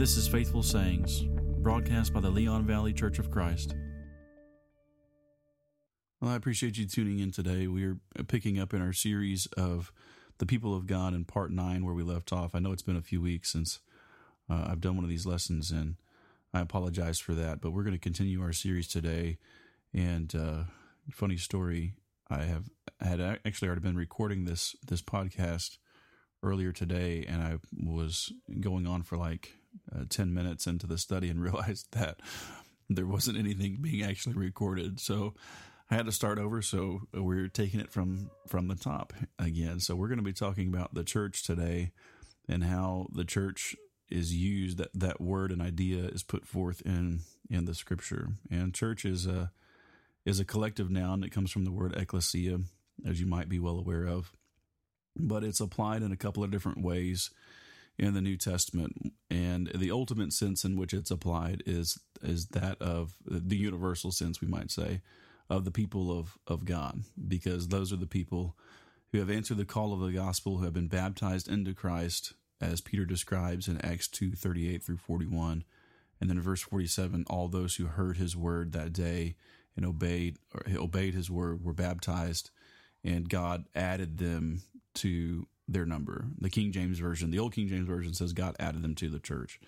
This is Faithful Sayings, broadcast by the Leon Valley Church of Christ. Well, I appreciate you tuning in today. We're picking up in our series of the people of God in part nine, where we left off. I know it's been a few weeks since uh, I've done one of these lessons, and I apologize for that. But we're going to continue our series today. And uh, funny story, I have had actually already been recording this this podcast earlier today, and I was going on for like uh, 10 minutes into the study and realized that there wasn't anything being actually recorded. So I had to start over. So we're taking it from, from the top again. So we're going to be talking about the church today and how the church is used that that word and idea is put forth in in the scripture and church is a is a collective noun that comes from the word ecclesia as you might be well aware of but it's applied in a couple of different ways in the New Testament, and the ultimate sense in which it's applied is is that of the universal sense, we might say, of the people of of God, because those are the people who have answered the call of the gospel, who have been baptized into Christ, as Peter describes in Acts two thirty eight through forty one, and then in verse forty seven, all those who heard his word that day and obeyed or obeyed his word were baptized, and God added them to their number. The King James Version, the old King James Version says God added them to the church.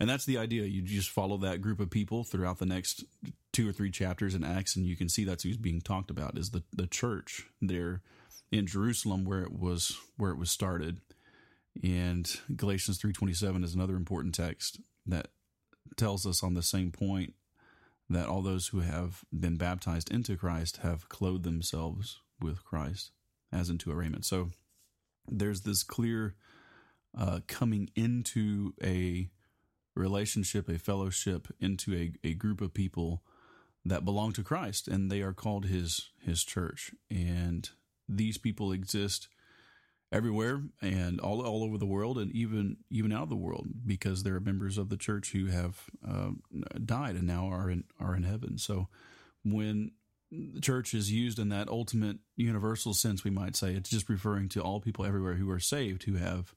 And that's the idea. You just follow that group of people throughout the next two or three chapters in Acts, and you can see that's who's being talked about is the, the church there in Jerusalem where it was where it was started. And Galatians 3:27 is another important text that tells us on the same point that all those who have been baptized into Christ have clothed themselves with Christ as into a raiment. So there's this clear uh, coming into a relationship, a fellowship, into a, a group of people that belong to Christ, and they are called His His church. And these people exist everywhere and all all over the world, and even even out of the world, because there are members of the church who have uh, died and now are in are in heaven. So when the church is used in that ultimate universal sense, we might say. It's just referring to all people everywhere who are saved, who have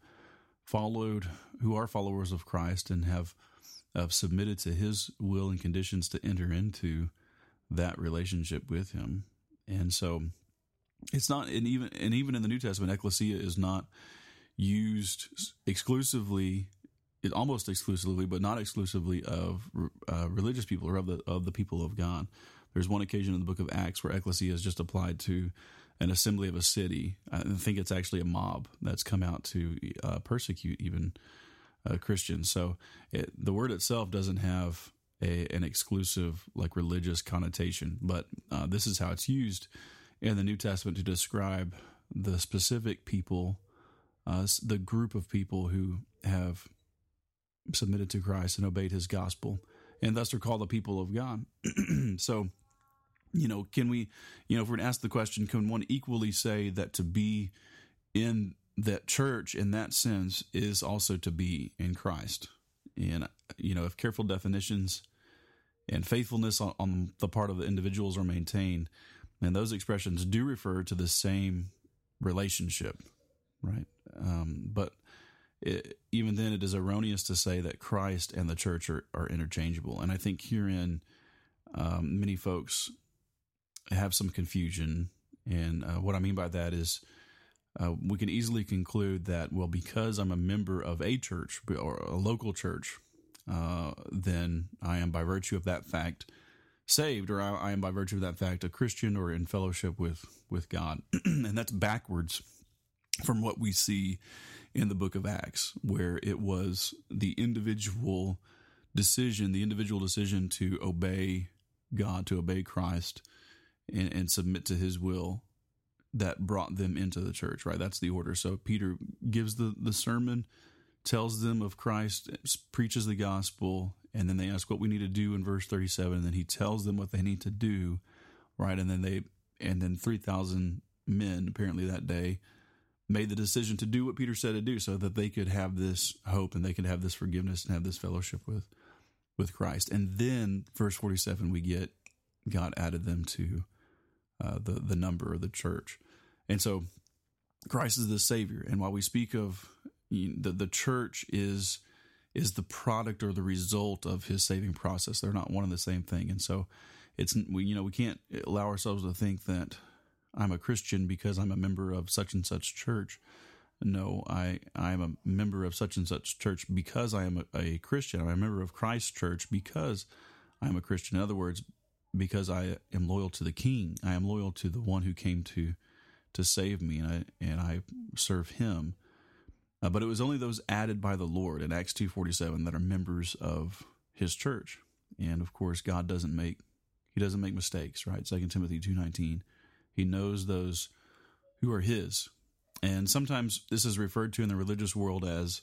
followed, who are followers of Christ and have, submitted to his will and conditions to enter into that relationship with him. And so it's not, and even, and even in the New Testament, ecclesia is not used exclusively it almost exclusively, but not exclusively of uh, religious people or of the of the people of God. There's one occasion in the book of Acts where ecclesia is just applied to an assembly of a city. I think it's actually a mob that's come out to uh, persecute even uh, Christians. So it, the word itself doesn't have a, an exclusive like religious connotation, but uh, this is how it's used in the New Testament to describe the specific people, uh, the group of people who have submitted to Christ and obeyed His gospel, and thus are called the people of God. so you know, can we, you know, if we're to ask the question, can one equally say that to be in that church in that sense is also to be in Christ? And, you know, if careful definitions and faithfulness on, on the part of the individuals are maintained, then those expressions do refer to the same relationship, right? Um, but it, even then, it is erroneous to say that Christ and the church are, are interchangeable. And I think herein, um, many folks have some confusion. And uh, what I mean by that is uh, we can easily conclude that, well, because I'm a member of a church or a local church, uh, then I am by virtue of that fact saved, or I, I, am by virtue of that fact a Christian or in fellowship with, with God. and that's backwards from what we see in the book of Acts, where it was the individual decision, the individual decision to obey God, to obey Christ, and, and submit to his will that brought them into the church, right? That's the order. So Peter gives the, the sermon, tells them of Christ, preaches the gospel, and then they ask what we need to do in verse 37, and then he tells them what they need to do, right? And then they, and then 3,000 men apparently that day made the decision to do what Peter said to do so that they could have this hope and they could have this forgiveness and have this fellowship with, with Christ. And then verse 47, we get God added them to uh, the the number of the church, and so Christ is the Savior. And while we speak of the the church is is the product or the result of his saving process. They're not one and the same thing. And so it's we you know we can't allow ourselves to think that I'm a Christian because I'm a member of such and such church. No, I I am a member of such and such church because I am a, a Christian. I'm a member of Christ's church because I am a Christian. In other words, because I am loyal to the King. I am loyal to the one who came to to save me, and I and I serve Him. Uh, but it was only those added by the Lord in Acts two forty seven that are members of His church. And of course, God doesn't make He doesn't make mistakes, right? Second Timothy two nineteen. He knows those who are His, and sometimes this is referred to in the religious world as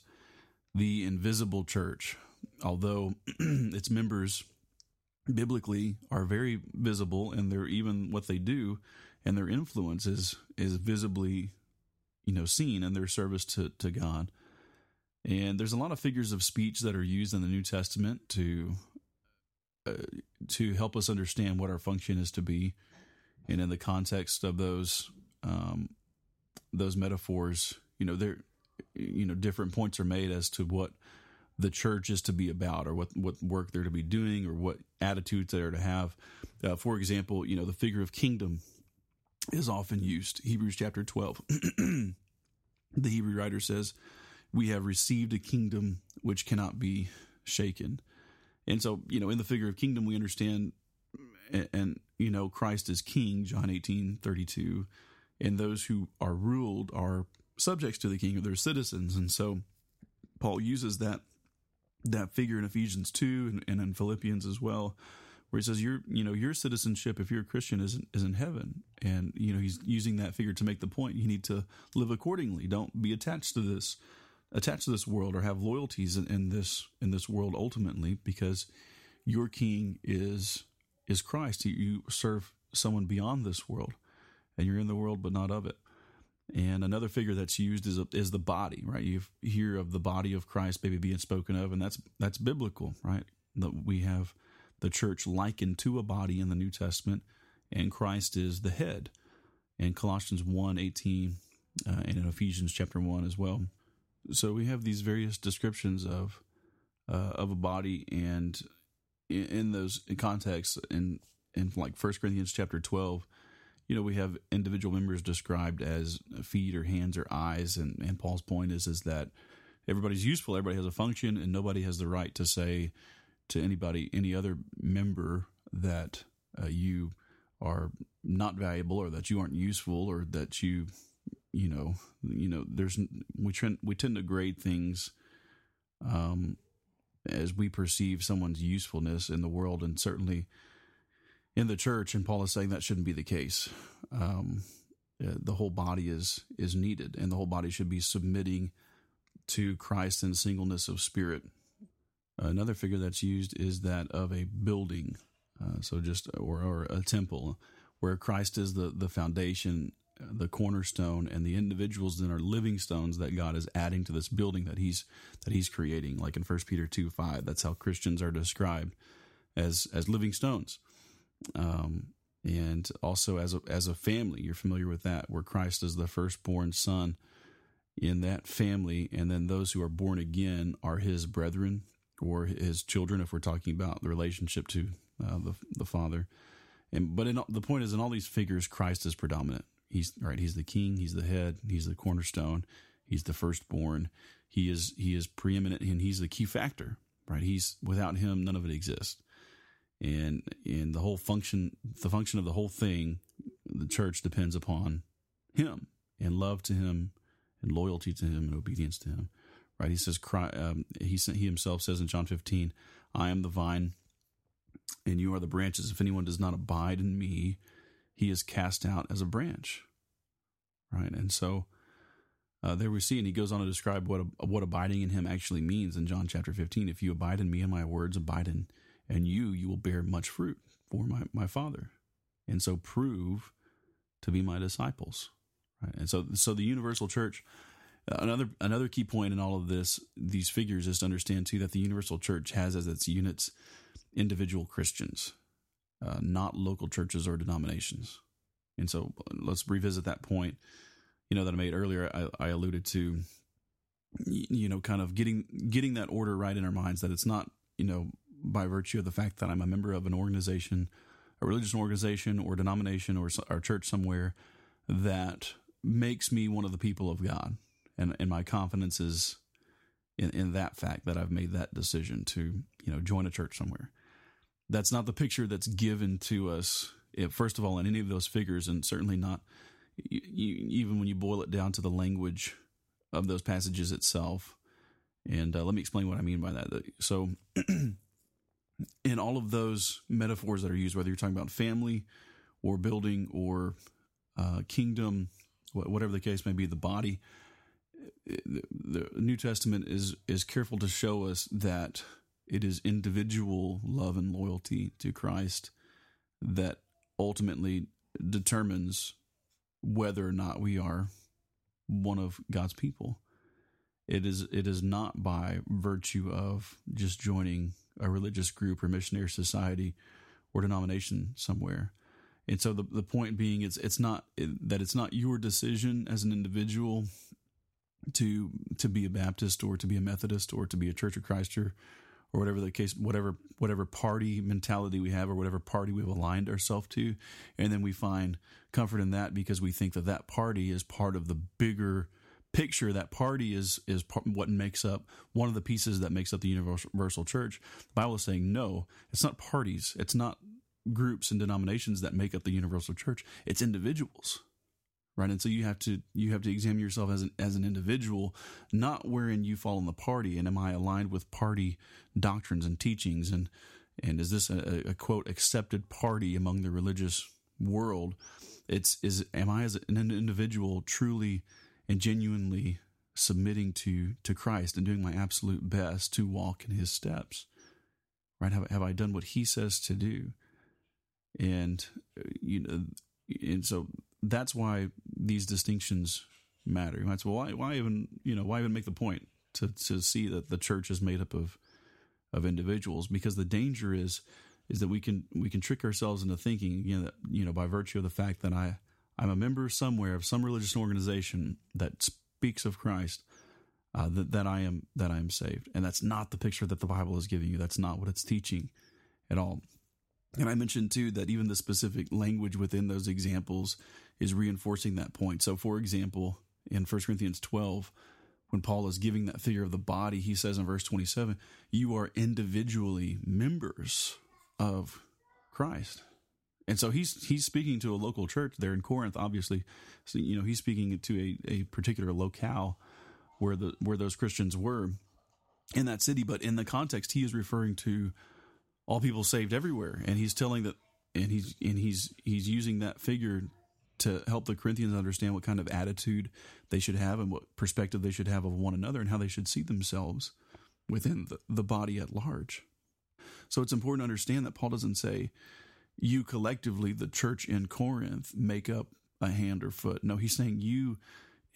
the invisible church, although its members biblically are very visible and they're even what they do and their influence is is visibly you know seen in their service to to God. And there's a lot of figures of speech that are used in the New Testament to uh, to help us understand what our function is to be, and in the context of those um, those metaphors, you know, there you know different points are made as to what the church is to be about or what, what work they're to be doing or what attitudes they're to have. Uh, for example, you know, the figure of kingdom is often used. Hebrews chapter 12. the Hebrew writer says, We have received a kingdom which cannot be shaken. And so, you know, in the figure of kingdom, we understand, and, and you know, Christ is king, John 18 32, and those who are ruled are subjects to the king or they're citizens. And so, Paul uses that that figure in Ephesians 2 and, and, in Philippians as well, where he says your you know your citizenship if you're a Christian is is in heaven, and you know he's using that figure to make the point you need to live accordingly. Don't be attached to this attached to this world or have loyalties in, in this in this world ultimately because your king is is Christ. You, you serve someone beyond this world, and you're in the world but not of it. And another figure that's used is is the body, right? You hear of the body of Christ maybe being spoken of, and that's that's biblical, right? That we have the church likened to a body in the New Testament, and Christ is the head. In Colossians 1, 18, uh, and in Ephesians chapter 1 as well. So we have these various descriptions of uh, of a body, and in, in those contexts, in in like First Corinthians chapter 12, you know, we have individual members described as feet or hands or eyes, and, and Paul's point is is that everybody's useful, everybody has a function, and nobody has the right to say to anybody, any other member, that uh, you are not valuable or that you aren't useful or that you, you know, you know, there's we trend we tend to grade things, um, as we perceive someone's usefulness in the world, and certainly in the church, and Paul is saying that shouldn't be the case. Um, uh, the whole body is is needed, and the whole body should be submitting to Christ in singleness of spirit. Another figure that's used is that of a building, uh, so just or, or a temple, where Christ is the the foundation, the cornerstone, and the individuals then are living stones that God is adding to this building that He's that He's creating. Like in First Peter two five, that's how Christians are described as as living stones um, and also as a as a family. You're familiar with that, where Christ is the firstborn son in that family, and then those who are born again are his brethren or his children, if we're talking about the relationship to uh, the the Father. And but in, the point is, in all these figures, Christ is predominant. He's right. He's the king. He's the head. He's the cornerstone. He's the firstborn. He is he is preeminent, and he's the key factor. Right. He's without him, none of it exists and and the whole function the function of the whole thing the church depends upon him and love to him and loyalty to him and obedience to him. Right? He says um, he he himself says in John 15 I am the vine and you are the branches. If anyone does not abide in me he is cast out as a branch. Right? And so uh, there we see, and he goes on to describe what what abiding in him actually means in John chapter 15. If you abide in me and my words abide in and you you will bear much fruit for my, my father. And so prove to be my disciples right? And so so the universal church another another key point in all of this these figures is to understand too that the universal church has as its units individual christians uh, not local churches or denominations. And so let's revisit that point you know that i made earlier. I, I alluded to you know, kind of getting getting that order right in our minds that it's not, you know, by virtue of the fact that I'm a member of an organization, a religious organization or denomination or, or church somewhere that makes me one of the people of God. And, and my confidence is in, in that fact that I've made that decision to, you know, join a church somewhere. That's not the picture that's given to us, first of all, in any of those figures, and certainly not you, you, even when you boil it down to the language of those passages itself. And uh, let me explain what I mean by that. So, in all of those metaphors that are used, whether you're talking about family or building or uh, kingdom, whatever the case may be, the body, the New Testament is is careful to show us that it is individual love and loyalty to Christ that ultimately determines whether or not we are one of God's people. It is it is not by virtue of just joining a religious group or missionary society or denomination somewhere. And so the the point being it's it's not that it's not your decision as an individual to to be a Baptist or to be a Methodist or to be a Church of Christ or or whatever the case, whatever whatever party mentality we have or whatever party we've aligned ourselves to, and then we find comfort in that because we think that that party is part of the bigger picture. That party is is what makes up one of the pieces that makes up the universal church. The Bible is saying no, it's not parties, it's not groups and denominations that make up the universal church. It's individuals right and so you have to you have to examine yourself as an as an individual not wherein you fall in the party and am i aligned with party doctrines and teachings and and is this a, a quote accepted party among the religious world it's is am i as an individual truly and genuinely submitting to to christ and doing my absolute best to walk in his steps right have, have i done what he says to do and uh, you know and so that's why these distinctions matter. You might say, well, why, why even, you know, why even make the point to, to see that the church is made up of, of individuals? Because the danger is, is that we can, we can trick ourselves into thinking, you know, that, you know, by virtue of the fact that I, I'm a member somewhere of some religious organization that speaks of Christ, uh, that, that I am, that I am saved. And that's not the picture that the Bible is giving you. That's not what it's teaching at all. And I mentioned too that even the specific language within those examples is reinforcing that point. So, for example, in 1 Corinthians 12, when Paul is giving that figure of the body, he says in verse 27, You are individually members of Christ. And so he's he's speaking to a local church there in Corinth, obviously. So, you know, he's speaking to a, a particular locale where the where those Christians were in that city, but in the context, he is referring to all people saved everywhere, and he's telling that, and he's and he's he's using that figure to help the Corinthians understand what kind of attitude they should have and what perspective they should have of one another and how they should see themselves within the, the body at large. So it's important to understand that Paul doesn't say, you collectively, the church in Corinth, make up a hand or foot. No, he's saying you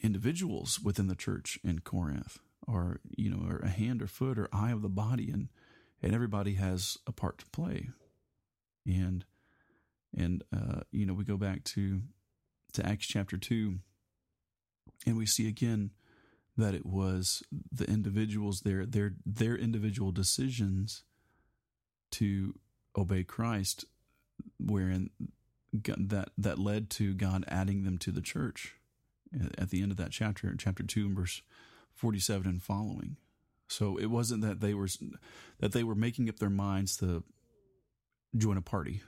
individuals within the church in Corinth are, you know, are a hand or foot or eye of the body and and everybody has a part to play. And and uh, you know, we go back to to Acts chapter 2, and we see again that it was the individuals their their their individual decisions to obey Christ wherein that that led to God adding them to the church at the end of that chapter chapter 2 and verse 47 and following. So it wasn't that they were that they were making up their minds to join a party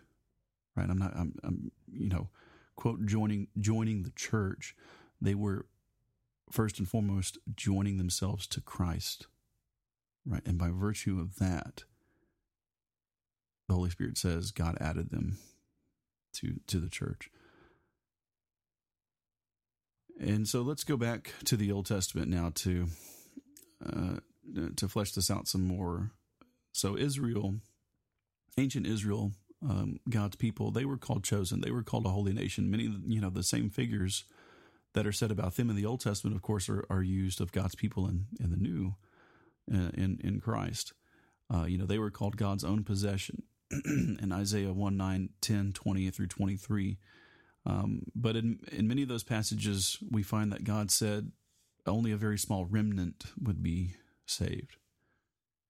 right? I'm not I'm, I'm you know quote joining joining the church. They were first and foremost joining themselves to Christ right? And by virtue of that the holy spirit says God added them to to the church and so let's go back to the Old Testament now to uh, to flesh this out some more. So Israel, ancient Israel, um, God's people, they were called chosen. They were called a holy nation. Many, you know, the same figures that are said about them in the Old Testament, of course, are, are used of God's people in, in the New, uh, in in Christ. Uh, you know, they were called God's own possession in Isaiah 1 9, 10, 20 through 23. Um, but in, in many of those passages, we find that God said only a very small remnant would be saved.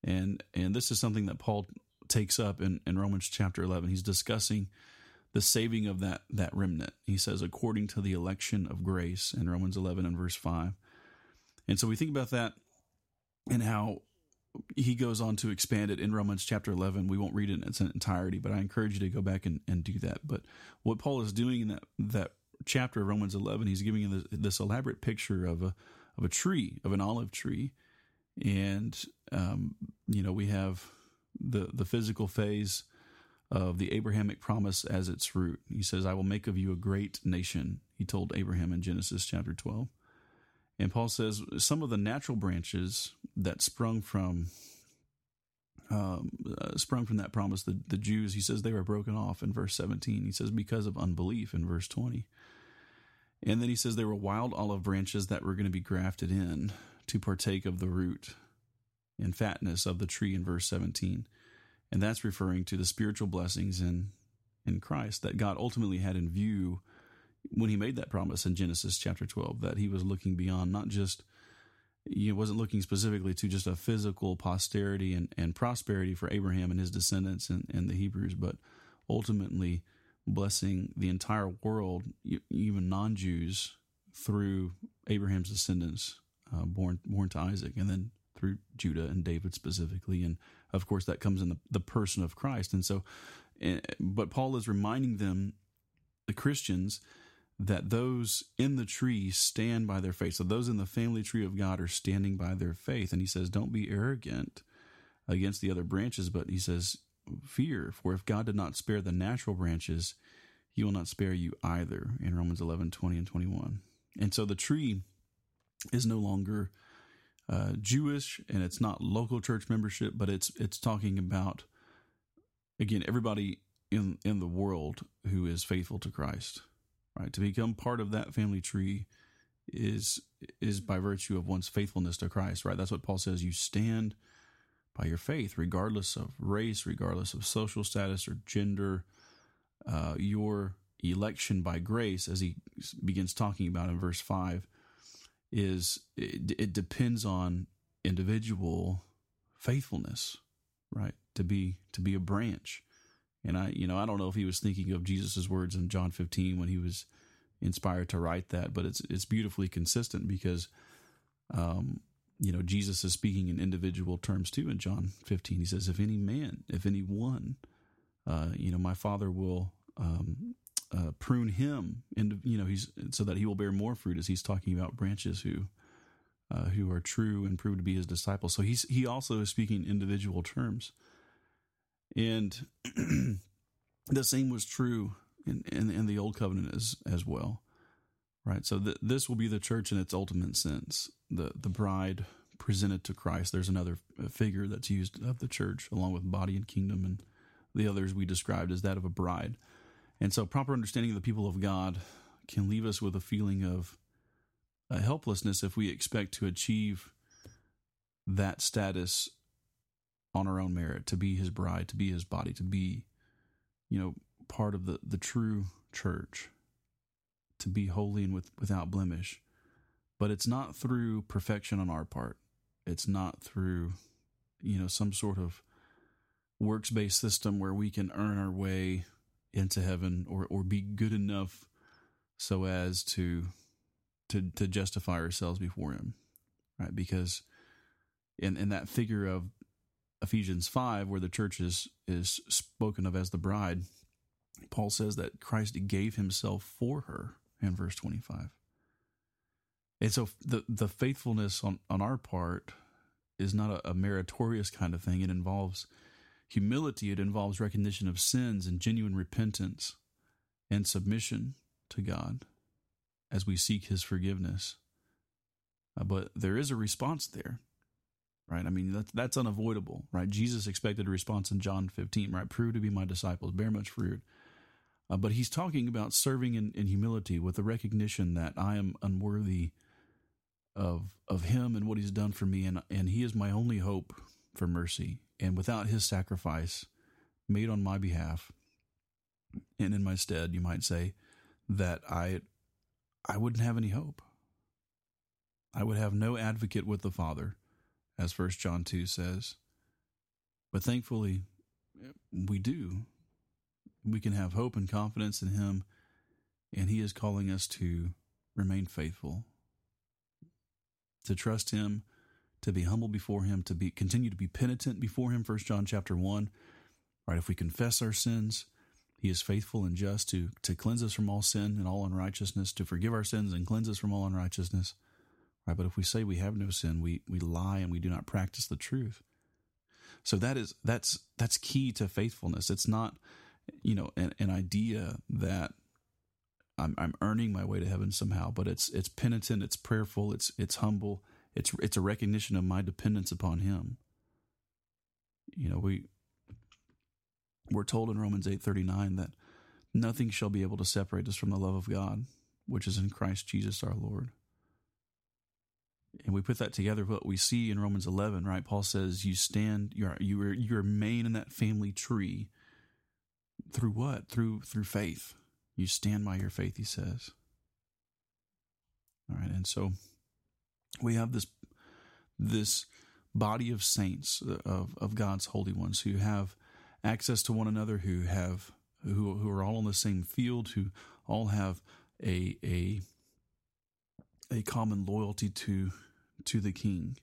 And and this is something that Paul takes up in, in Romans chapter 11. He's discussing the saving of that that remnant. He says according to the election of grace in Romans 11 and verse 5. And so we think about that and how he goes on to expand it in Romans chapter 11. We won't read it in its entirety, but I encourage you to go back and, and do that. But what Paul is doing in that, that chapter of Romans 11, he's giving this, this elaborate picture of a, of a tree, of an olive tree. And, um, you know, we have the, the physical phase of the Abrahamic promise as its root. He says, I will make of you a great nation, he told Abraham in Genesis chapter 12. And Paul says some of the natural branches that sprung from um, uh, sprung from that promise, the, the Jews, he says they were broken off in verse 17. He says because of unbelief in verse 20. And then he says they were wild olive branches that were going to be grafted in to partake of the root and fatness of the tree in verse 17. And that's referring to the spiritual blessings in, in Christ that God ultimately had in view when he made that promise in Genesis chapter 12 that he was looking beyond not just he wasn't looking specifically to just a physical posterity and, and prosperity for Abraham and his descendants and, and the Hebrews, but ultimately blessing the entire world, even non Jews, through Abraham's descendants, uh, born born to Isaac, and then through Judah and David specifically, and of course that comes in the, the person of Christ. And so, eh, but Paul is reminding them, the Christians, that those in the tree stand by their faith. So those in the family tree of God are standing by their faith. And he says, don't be arrogant against the other branches, but he says, fear, for if God did not spare the natural branches, he will not spare you either in Romans 11, 20 and 21. And so the tree is no longer uh, Jewish and it's not local church membership, but it's, it's talking about, again, everybody in, in the world who is faithful to Christ right? To become part of that family tree is is by virtue of one's faithfulness to Christ, right? That's what Paul says. You stand by your faith, regardless of race, regardless of social status or gender. Uh, your election by grace, as he begins talking about in verse five, is it, it depends on individual faithfulness, right? To be to be a branch. And I, you know, I don't know if he was thinking of Jesus's words in John 15 when he was inspired to write that, but it's it's beautifully consistent because, um, you know, Jesus is speaking in individual terms too. In John 15, he says, "If any man, if any one, uh, you know, my Father will um, uh, prune him, and you know, he's so that he will bear more fruit." As he's talking about branches who. Uh, who are true and prove to be his disciples. So he's he also is speaking individual terms. And the same was true in, in, in, the old covenant as, as well. Right. So th- this will be the church in its ultimate sense. The, the bride presented to Christ. There's another figure that's used of the church along with body and kingdom and the others we described as that of a bride. And so proper understanding of the people of God can leave us with a feeling of uh, helplessness if we expect to achieve that status on our own merit, to be his bride, to be his body, to be, you know, part of the, the true church, to be holy and with, without blemish. But it's not through perfection on our part. It's not through, you know, some sort of works based system where we can earn our way into heaven or, or be good enough so as to to to justify ourselves before him. Right? Because in in that figure of Ephesians 5, where the church is, is spoken of as the bride, Paul says that Christ gave himself for her in verse 25. And so the, the faithfulness on, on our part is not a, a meritorious kind of thing. It involves humility, it involves recognition of sins and genuine repentance and submission to God as we seek his forgiveness. Uh, but there is a response there right? I mean, that's, that's unavoidable, right? Jesus expected a response in John 15, right? Prove to be my disciples, bear much fruit. Uh, but he's talking about serving in, in humility with the recognition that I am unworthy of of him and what he's done for me, and and he is my only hope for mercy. And without his sacrifice made on my behalf and in my stead, you might say, that I I wouldn't have any hope. I would have no advocate with the Father, as First John 2 says. But thankfully, we do. We can have hope and confidence in Him, and He is calling us to remain faithful, to trust Him, to be humble before Him, to be continue to be penitent before Him. First John chapter one, right? If we confess our sins, He is faithful and just to to cleanse us from all sin and all unrighteousness, to forgive our sins and cleanse us from all unrighteousness. Right? But if we say we have no sin, we we lie and we do not practice the truth. So that is that's that's key to faithfulness. It's not, you know, an, an idea that I'm I'm earning my way to heaven somehow, but it's it's penitent, it's prayerful, it's it's humble, it's it's a recognition of my dependence upon Him. You know, we we're told in Romans eight thirty nine that nothing shall be able to separate us from the love of God, which is in Christ Jesus our Lord and we put that together what we see in Romans 11 right? Paul says you stand you are you are you remain in that family tree. Through what? Through through faith. You stand by your faith he says. All right and so we have this this body of saints uh, of of God's holy ones who have access to one another who have who who are all on the same field who all have a a a common loyalty to to the king.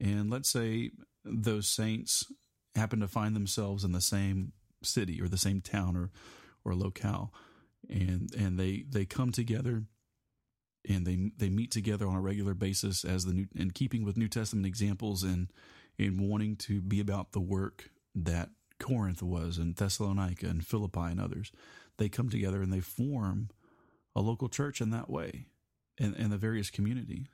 And let's say those saints happen to find themselves in the same city or the same town or or locale and and they they come together and they they meet together on a regular basis as the new in keeping with New Testament examples and in wanting to be about the work that Corinth was and Thessalonica and Philippi and others. They come together and they form a local church in that way in, in the various community,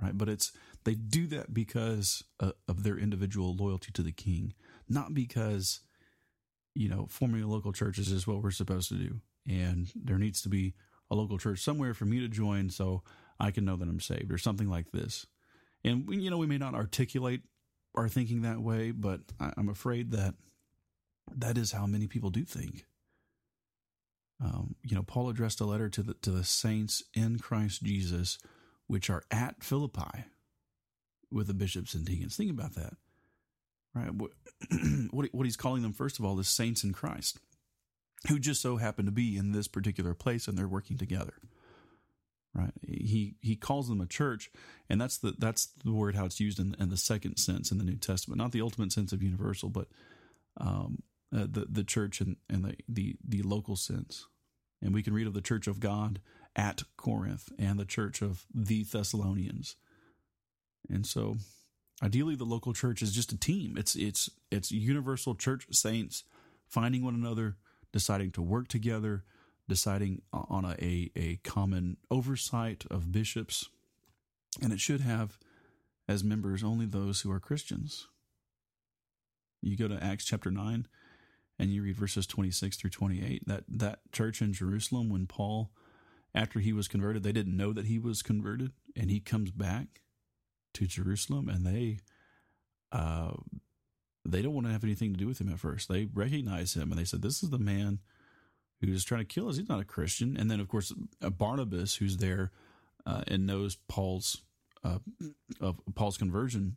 right? But it's they do that because uh, of their individual loyalty to the king, not because you know forming a local church is just what we're supposed to do, and there needs to be a local church somewhere for me to join so I can know that I'm saved or something like this. And you know we may not articulate our thinking that way, but I'm afraid that that is how many people do think. Um, you know, Paul addressed a letter to the to the saints in Christ Jesus, which are at Philippi, with the bishops and deacons. Think about that, right? What what he's calling them first of all is saints in Christ, who just so happen to be in this particular place and they're working together. Right? He he calls them a church, and that's the that's the word how it's used in, in the second sense in the New Testament, not the ultimate sense of universal, but um, uh, the the church and, and the, the the local sense. And we can read of the church of God at Corinth and the church of the Thessalonians. And so ideally the local church is just a team. It's it's it's universal church saints finding one another, deciding to work together, deciding on a, a, a common oversight of bishops. And it should have as members only those who are Christians. You go to Acts chapter 9, and you read verses 26 through 28 that that church in Jerusalem when Paul after he was converted they didn't know that he was converted and he comes back to Jerusalem and they uh they don't want to have anything to do with him at first. They recognize him and they said this is the man who's trying to kill us. He's not a Christian. And then of course uh, Barnabas who's there uh, and knows Paul's uh, of Paul's conversion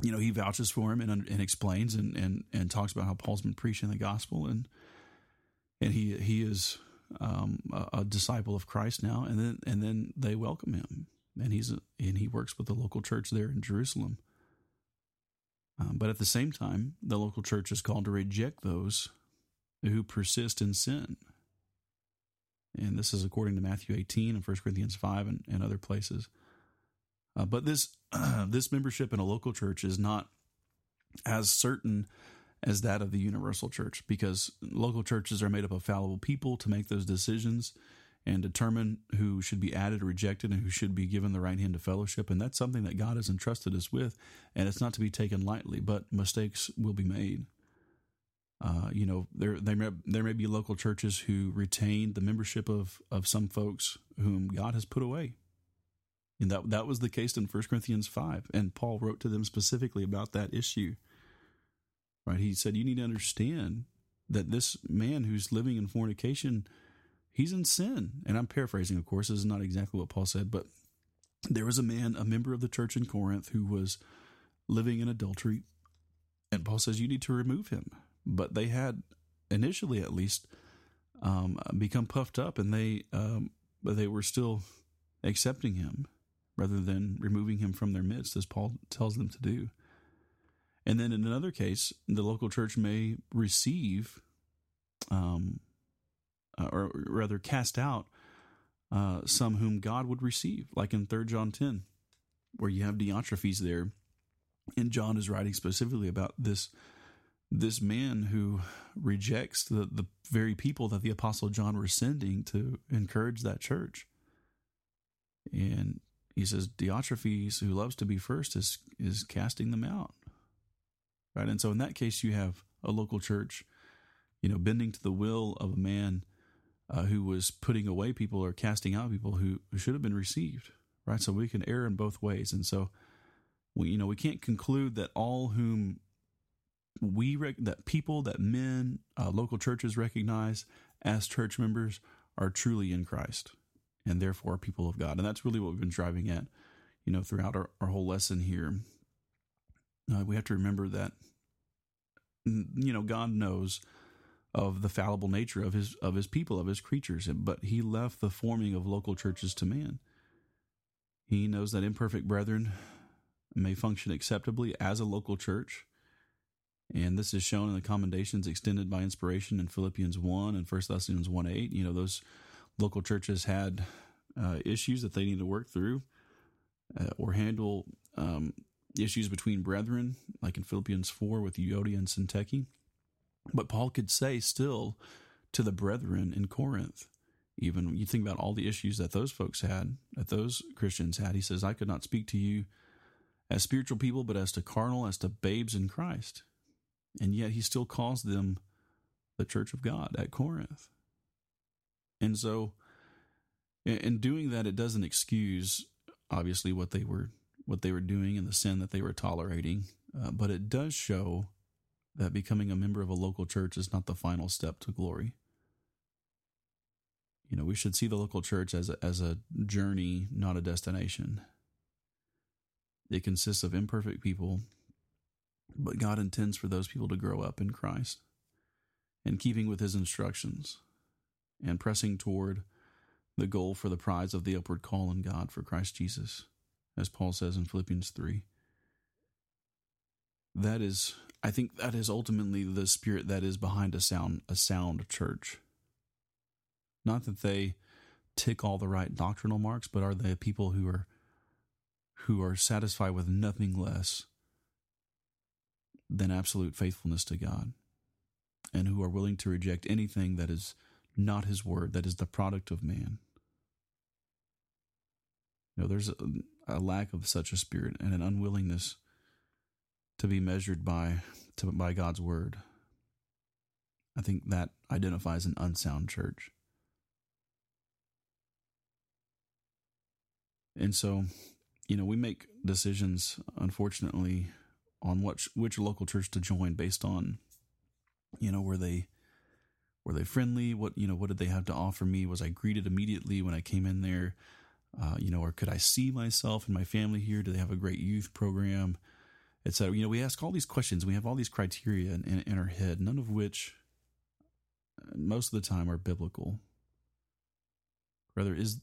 you know, he vouches for him and, and explains and, and, and talks about how Paul's been preaching the gospel and and he he is um, a, a, disciple of Christ now, and then and then they welcome him, and he's a, and he works with the local church there in Jerusalem. Um, but at the same time, the local church is called to reject those who persist in sin. And this is according to Matthew 18 and 1 Corinthians 5 and, and other places. Uh, but this this membership in a local church is not as certain as that of the universal church because local churches are made up of fallible people to make those decisions and determine who should be added or rejected and who should be given the right hand to fellowship. And that's something that God has entrusted us with and it's not to be taken lightly but mistakes will be made. Uh, you know there there may, there may be local churches who retain the membership of of some folks whom God has put away and that, that was the case in 1 Corinthians 5. And Paul wrote to them specifically about that issue. Right? He said, You need to understand that this man who's living in fornication, he's in sin. And I'm paraphrasing, of course. This is not exactly what Paul said, but there was a man, a member of the church in Corinth, who was living in adultery. And Paul says, You need to remove him. But they had, initially at least, um, become puffed up and they, um, they were still accepting him rather than removing him from their midst, as Paul tells them to do. And then in another case, the local church may receive, um, uh, or rather cast out uh, some whom God would receive, like in 3 John 10, where you have Diotrephes there. And John is writing specifically about this this man who rejects the, the very people that the apostle John was sending to encourage that church. And he says Diotrephes, who loves to be first, is is casting them out. Right. And so in that case you have a local church, you know, bending to the will of a man uh, who was putting away people or casting out people who, should have been received. Right. So we can err in both ways. And so we you know, we can't conclude that all whom we rec- that people that men uh, local churches recognize as church members are truly in Christ and therefore people of God. And that's really what we've been driving at, you know, throughout our, our whole lesson here. Uh, we have to remember that, you know, God knows of the fallible nature of his of his people, of his creatures, but he left the forming of local churches to man. He knows that imperfect brethren may function acceptably as a local church. And this is shown in the commendations extended by inspiration in Philippians 1 and 1 Thessalonians 1 8. You know, those local churches had uh, issues that they need to work through uh, or handle um, issues between brethren, like in Philippians 4 with Euodia and Syntyche. But Paul could say still to the brethren in Corinth, even you think about all the issues that those folks had, that those Christians had, he says, I could not speak to you as spiritual people, but as to carnal, as to babes in Christ. And yet he still calls them the church of God at Corinth. And so, in doing that, it doesn't excuse obviously what they were what they were doing and the sin that they were tolerating, uh, but it does show that becoming a member of a local church is not the final step to glory. You know, we should see the local church as a, as a journey, not a destination. It consists of imperfect people, but God intends for those people to grow up in Christ in keeping with his instructions and pressing toward the goal for the prize of the upward call in God for Christ Jesus, as Paul says in Philippians 3. That is, I think that is ultimately the spirit that is behind a sound, a sound church. Not that they tick all the right doctrinal marks, but are they people who are who are satisfied with nothing less than absolute faithfulness to God and who are willing to reject anything that is not his word, that is the product of man. You know, there's a, a lack of such a spirit and an unwillingness to be measured by to, by God's word. I think that identifies an unsound church. And so, you know, we make decisions, unfortunately, on which which local church to join based on, you know, where they were they friendly? What you know? What did they have to offer me? Was I greeted immediately when I came in there? Uh, you know, or could I see myself and my family here? Do they have a great youth program, etc. You know, we ask all these questions. We have all these criteria in, in, in our head, none of which, uh, most of the time, are biblical. Rather, is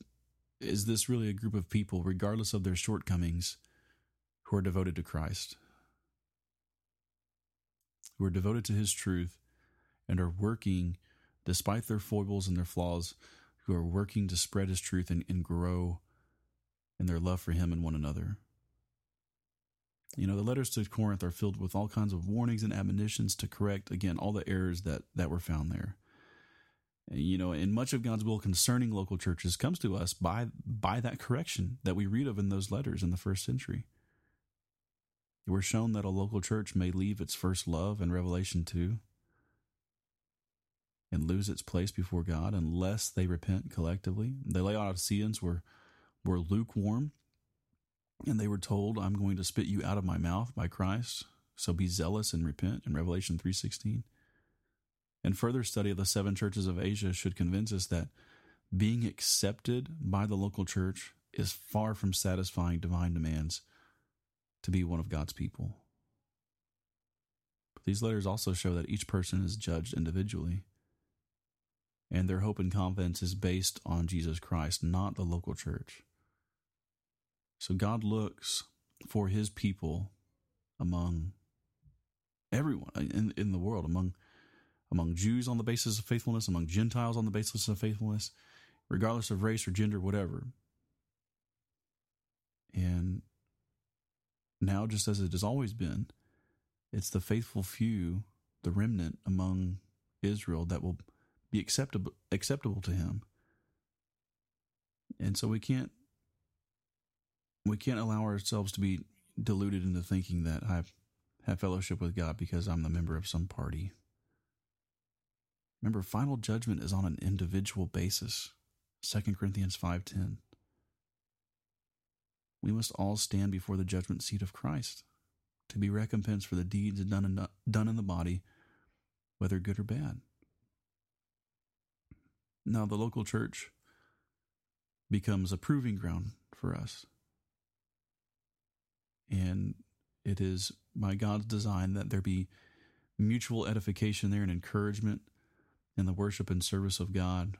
is this really a group of people, regardless of their shortcomings, who are devoted to Christ, who are devoted to His truth, and are working despite their foibles and their flaws, who are working to spread his truth and, and grow in their love for him and one another. You know, the letters to Corinth are filled with all kinds of warnings and admonitions to correct, again, all the errors that, that were found there. And, you know, and much of God's will concerning local churches comes to us by, by that correction that we read of in those letters in the first century. We're shown that a local church may leave its first love in Revelation 2 and lose its place before God unless they repent collectively. The Laodiceans were were lukewarm, and they were told, "I'm going to spit you out of my mouth by Christ." So be zealous and repent in Revelation 3:16. And further study of the seven churches of Asia should convince us that being accepted by the local church is far from satisfying divine demands to be one of God's people. But these letters also show that each person is judged individually, and their hope and confidence is based on Jesus Christ, not the local church. So God looks for his people among everyone in, in the world, among among Jews on the basis of faithfulness, among Gentiles on the basis of faithfulness, regardless of race or gender, whatever. And now, just as it has always been, it's the faithful few, the remnant among Israel that will be acceptable acceptable to him. And so we can't we can't allow ourselves to be deluded into thinking that I have fellowship with God because I'm the member of some party. Remember, final judgment is on an individual basis. 2 Corinthians 5:10. We must all stand before the judgment seat of Christ to be recompensed for the deeds done in, done in the body, whether good or bad. Now, the local church becomes a proving ground for us. And it is by God's design that there be mutual edification there and encouragement in the worship and service of God,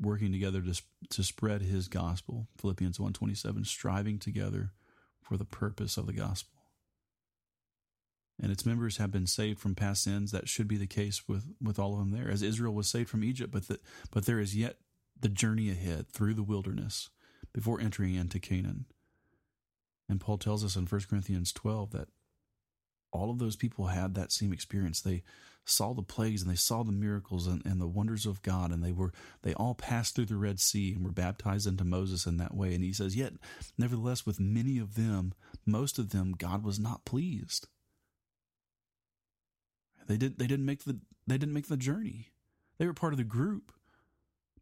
working together to, to spread his gospel. Philippians 1.27, striving together for the purpose of the gospel. And its members have been saved from past sins. That should be the case with, with all of them there, as Israel was saved from Egypt, but the, but there is yet the journey ahead through the wilderness before entering into Canaan. And Paul tells us in 1 Corinthians 12 that all of those people had that same experience. They saw the plagues and they saw the miracles and, and the wonders of God, and they were they all passed through the Red Sea and were baptized into Moses in that way. And he says, Yet, nevertheless, with many of them, most of them, God was not pleased. They did they didn't make the they didn't make the journey. They were part of the group,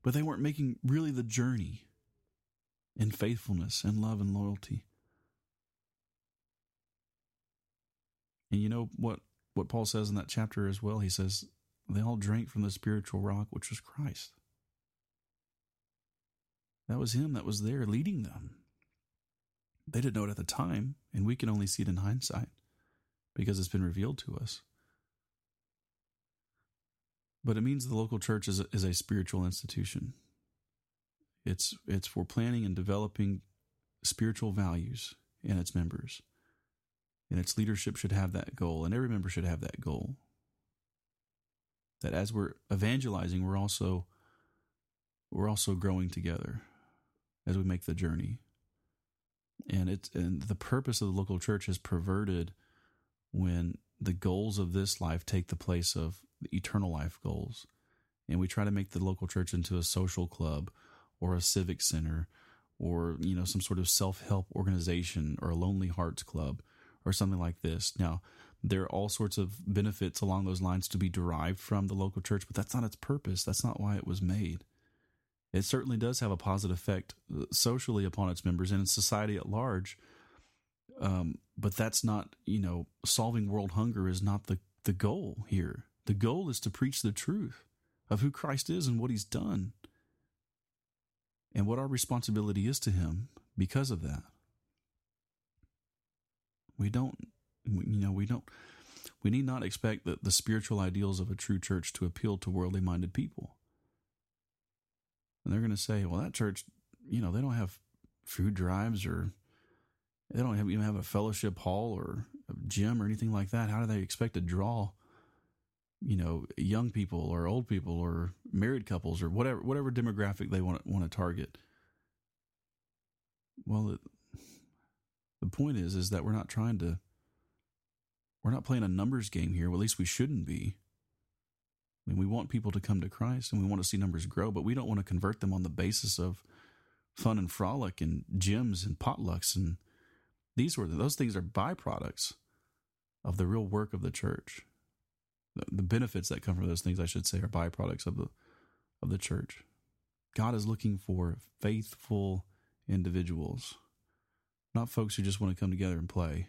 but they weren't making really the journey in faithfulness and love and loyalty. And you know what what Paul says in that chapter as well? He says they all drank from the spiritual rock which was Christ. That was him that was there leading them. They didn't know it at the time, and we can only see it in hindsight because it's been revealed to us. But it means the local church is a, is a spiritual institution. It's it's for planning and developing spiritual values in its members and its leadership should have that goal, and every member should have that goal. That as we're evangelizing, we're also we're also growing together as we make the journey. And it's and the purpose of the local church is perverted when the goals of this life take the place of the eternal life goals. And we try to make the local church into a social club or a civic center or, you know, some sort of self-help organization or a lonely hearts club or something like this. Now, there are all sorts of benefits along those lines to be derived from the local church, but that's not its purpose. That's not why it was made. It certainly does have a positive effect uh, socially upon its members and in society at large. Um, but that's not, you know, solving world hunger is not the, the goal here. The goal is to preach the truth of who Christ is and what he's done and what our responsibility is to him because of that. We don't, you know, we don't, we need not expect that the spiritual ideals of a true church to appeal to worldly minded people. And they're going to say, well, that church, you know, they don't have food drives or they don't have, even have a fellowship hall or a gym or anything like that. How do they expect to draw, you know, young people or old people or married couples or whatever, whatever demographic they want, want to target? Well, it, the point is, is that we're not trying to, we're not playing a numbers game here. Well, at least we shouldn't be. I mean, we want people to come to Christ and we want to see numbers grow, but we don't want to convert them on the basis of fun and frolic and gyms and potlucks and these were those things are byproducts of the real work of the church. The, the benefits that come from those things, I should say, are byproducts of the of the church. God is looking for faithful individuals not folks who just want to come together and play.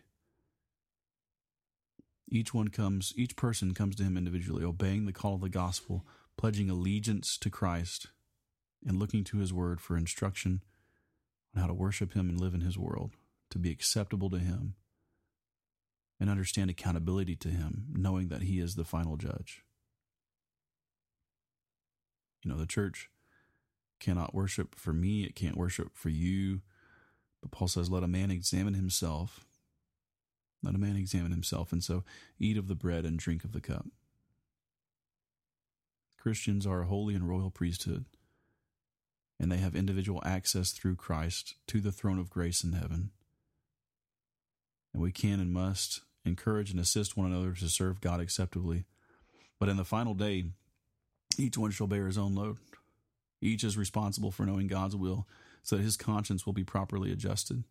Each one comes, each person comes to him individually, obeying the call of the gospel, pledging allegiance to Christ, and looking to his word for instruction on how to worship Him and live in His world, to be acceptable to Him, and understand accountability to Him, knowing that He is the final judge. You know, the church cannot worship for me, it can't worship for you. But Paul says, let a man examine himself. Let a man examine himself. And so eat of the bread and drink of the cup. Christians are a holy and royal priesthood, and they have individual access through Christ to the throne of grace in heaven. And we can and must encourage and assist one another to serve God acceptably. But in the final day, each one shall bear his own load. Each is responsible for knowing God's will so that his conscience will be properly adjusted.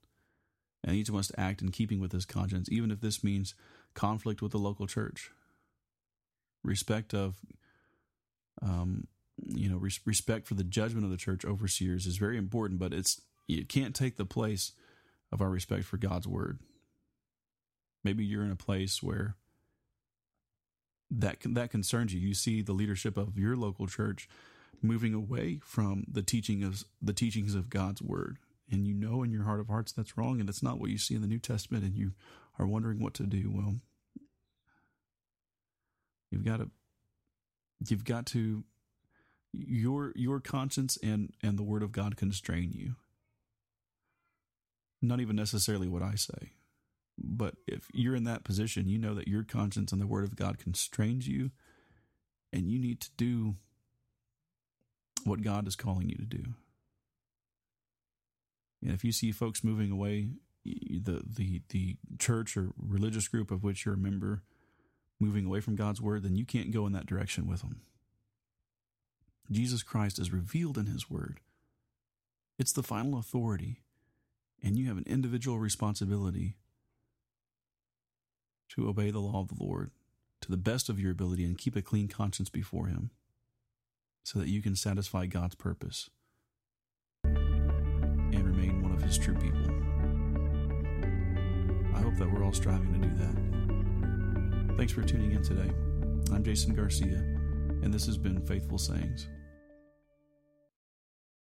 And each must act in keeping with his conscience, even if this means conflict with the local church. Respect of, um, you know, res- respect for the judgment of the church overseers is very important, but it's it can't take the place of our respect for God's word. Maybe you're in a place where that that concerns you. You see the leadership of your local church moving away from the teaching of the teachings of God's word, and you know in your heart of hearts that's wrong, and it's not what you see in the New Testament, and you are wondering what to do. Well, you've got to you've got to your your conscience and and the word of God constrain you. Not even necessarily what I say. But if you're in that position, you know that your conscience and the word of God constrains you, and you need to do what God is calling you to do. And if you see folks moving away, the the the church or religious group of which you're a member moving away from God's word, then you can't go in that direction with them. Jesus Christ is revealed in his word. It's the final authority, and you have an individual responsibility to obey the law of the Lord to the best of your ability and keep a clean conscience before Him so that you can satisfy God's purpose and remain one of His true people. I hope that we're all striving to do that. Thanks for tuning in today. I'm Jason Garcia, and this has been Faithful Sayings.